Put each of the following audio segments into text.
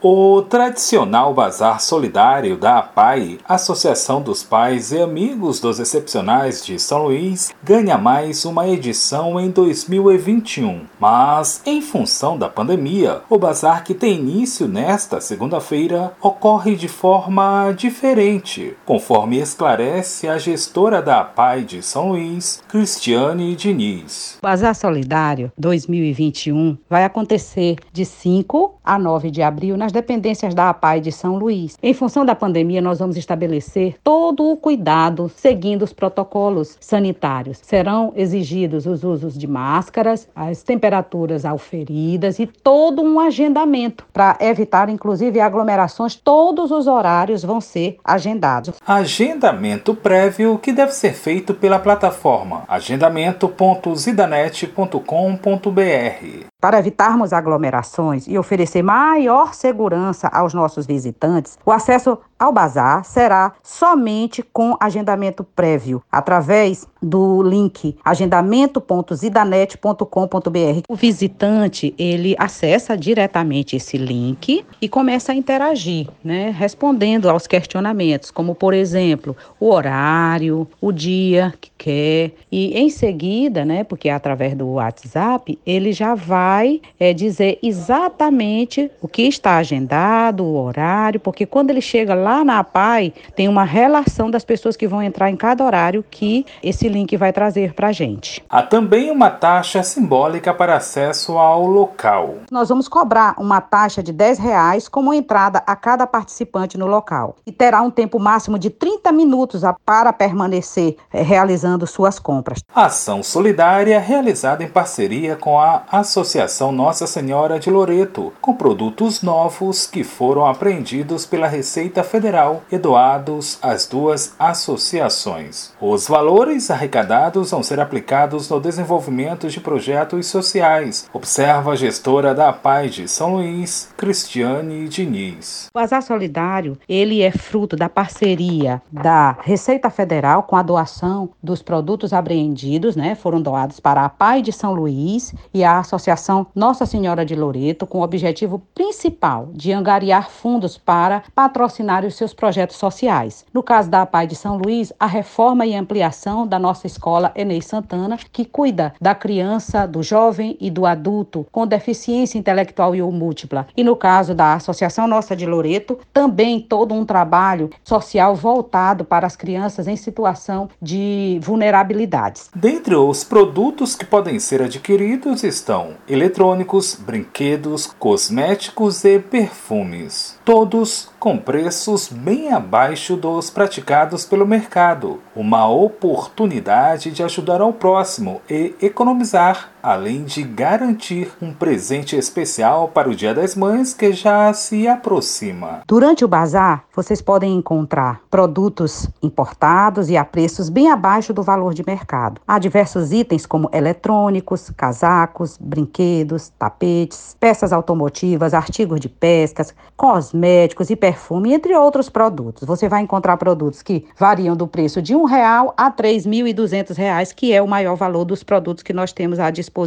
O tradicional Bazar Solidário da APAI, Associação dos Pais e Amigos dos Excepcionais de São Luís, ganha mais uma edição em 2021. Mas, em função da pandemia, o bazar que tem início nesta segunda-feira ocorre de forma diferente, conforme esclarece a gestora da APAI de São Luís, Cristiane Diniz. O Bazar Solidário 2021 vai acontecer de 5 a 9 de abril na nas dependências da APAI de São Luís. Em função da pandemia, nós vamos estabelecer todo o cuidado seguindo os protocolos sanitários. Serão exigidos os usos de máscaras, as temperaturas auferidas e todo um agendamento para evitar, inclusive, aglomerações. Todos os horários vão ser agendados. Agendamento prévio que deve ser feito pela plataforma agendamento.zidanet.com.br. Para evitarmos aglomerações e oferecer maior segurança aos nossos visitantes, o acesso ao bazar será somente com agendamento prévio, através do link agendamento.zidanet.com.br. O visitante, ele acessa diretamente esse link e começa a interagir, né, respondendo aos questionamentos, como por exemplo, o horário, o dia que quer e em seguida, né, porque é através do WhatsApp, ele já vai é, dizer exatamente o que está agendado, o horário, porque quando ele chega lá na APAI, tem uma relação das pessoas que vão entrar em cada horário que esse link vai trazer para a gente. Há também uma taxa simbólica para acesso ao local. Nós vamos cobrar uma taxa de 10 reais como entrada a cada participante no local e terá um tempo máximo de 30 minutos para permanecer eh, realizando suas compras. Ação solidária realizada em parceria com a Associação Nossa Senhora de Loreto, com produtos novos que foram apreendidos pela Receita Federal e doados às duas associações. Os valores arrecadados vão ser aplicados no desenvolvimento de projetos sociais, observa a gestora da Paz de São Luís, Cristiane Diniz. O Azar Solidário, ele é fruto da parceria da Receita Federal com a doação dos produtos apreendidos, né? Foram doados para a Pai de São Luís e a Associação Nossa Senhora de Loreto, com o objetivo principal de angariar fundos para patrocinar os seus projetos sociais. No caso da Pai de São Luís, a reforma e ampliação da nossa escola Enei Santana, que cuida da criança, do jovem e do adulto com deficiência intelectual e ou múltipla. E no caso da Associação Nossa de Loreto, também todo um trabalho social voltado para as crianças em situação de vulnerabilidades. Dentre os produtos que podem ser adquiridos estão eletrônicos, brinquedos, cosméticos e perfumes. Todos com preços bem abaixo dos praticados pelo mercado. Uma oportunidade de ajudar ao próximo e economizar, além de garantir um presente especial para o Dia das Mães que já se aproxima. Durante o bazar, vocês podem encontrar produtos importados e a preços bem abaixo do valor de mercado. Há diversos itens como eletrônicos, casacos, brinquedos, tapetes, peças automotivas, artigos de pescas, cosméticos e perfume, entre outros produtos. Você vai encontrar produtos que variam do preço de um real a três mil duzentos reais, que é o maior valor dos produtos que nós temos à disposição.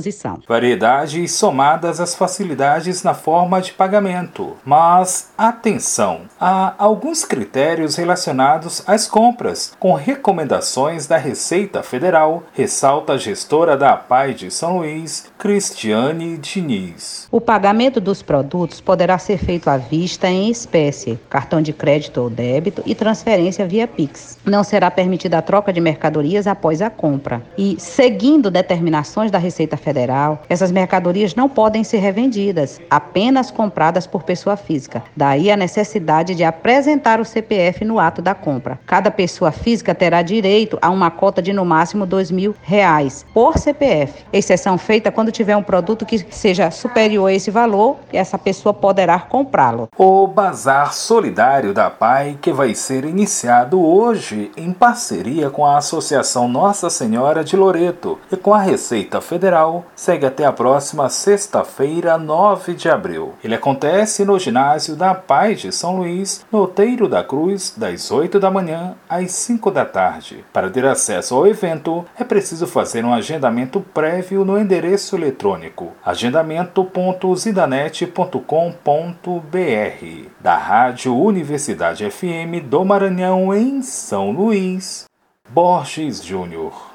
Variedades somadas às facilidades na forma de pagamento. Mas atenção, há alguns critérios relacionados às compras, com recomendações da Receita Federal, ressalta a gestora da APAI de São Luís, Cristiane Diniz. O pagamento dos produtos poderá ser feito à vista em espécie cartão de crédito ou débito e transferência via Pix. Não será permitida a troca de mercadorias após a compra. E, seguindo determinações da Receita Federal, essas mercadorias não podem ser revendidas, apenas compradas por pessoa física. Daí a necessidade de apresentar o CPF no ato da compra. Cada pessoa física terá direito a uma cota de no máximo mil reais por CPF. Exceção feita quando tiver um produto que seja superior a esse valor, essa pessoa poderá comprá-lo. O Bazar solidário da PAI que vai ser iniciado hoje em parceria com a Associação Nossa Senhora de Loreto e com a Receita Federal Segue até a próxima sexta-feira, 9 de abril. Ele acontece no ginásio da Paz de São Luís, no Outeiro da Cruz, das 8 da manhã às 5 da tarde. Para ter acesso ao evento, é preciso fazer um agendamento prévio no endereço eletrônico agendamento.zidanet.com.br da Rádio Universidade FM do Maranhão em São Luís. Borges Júnior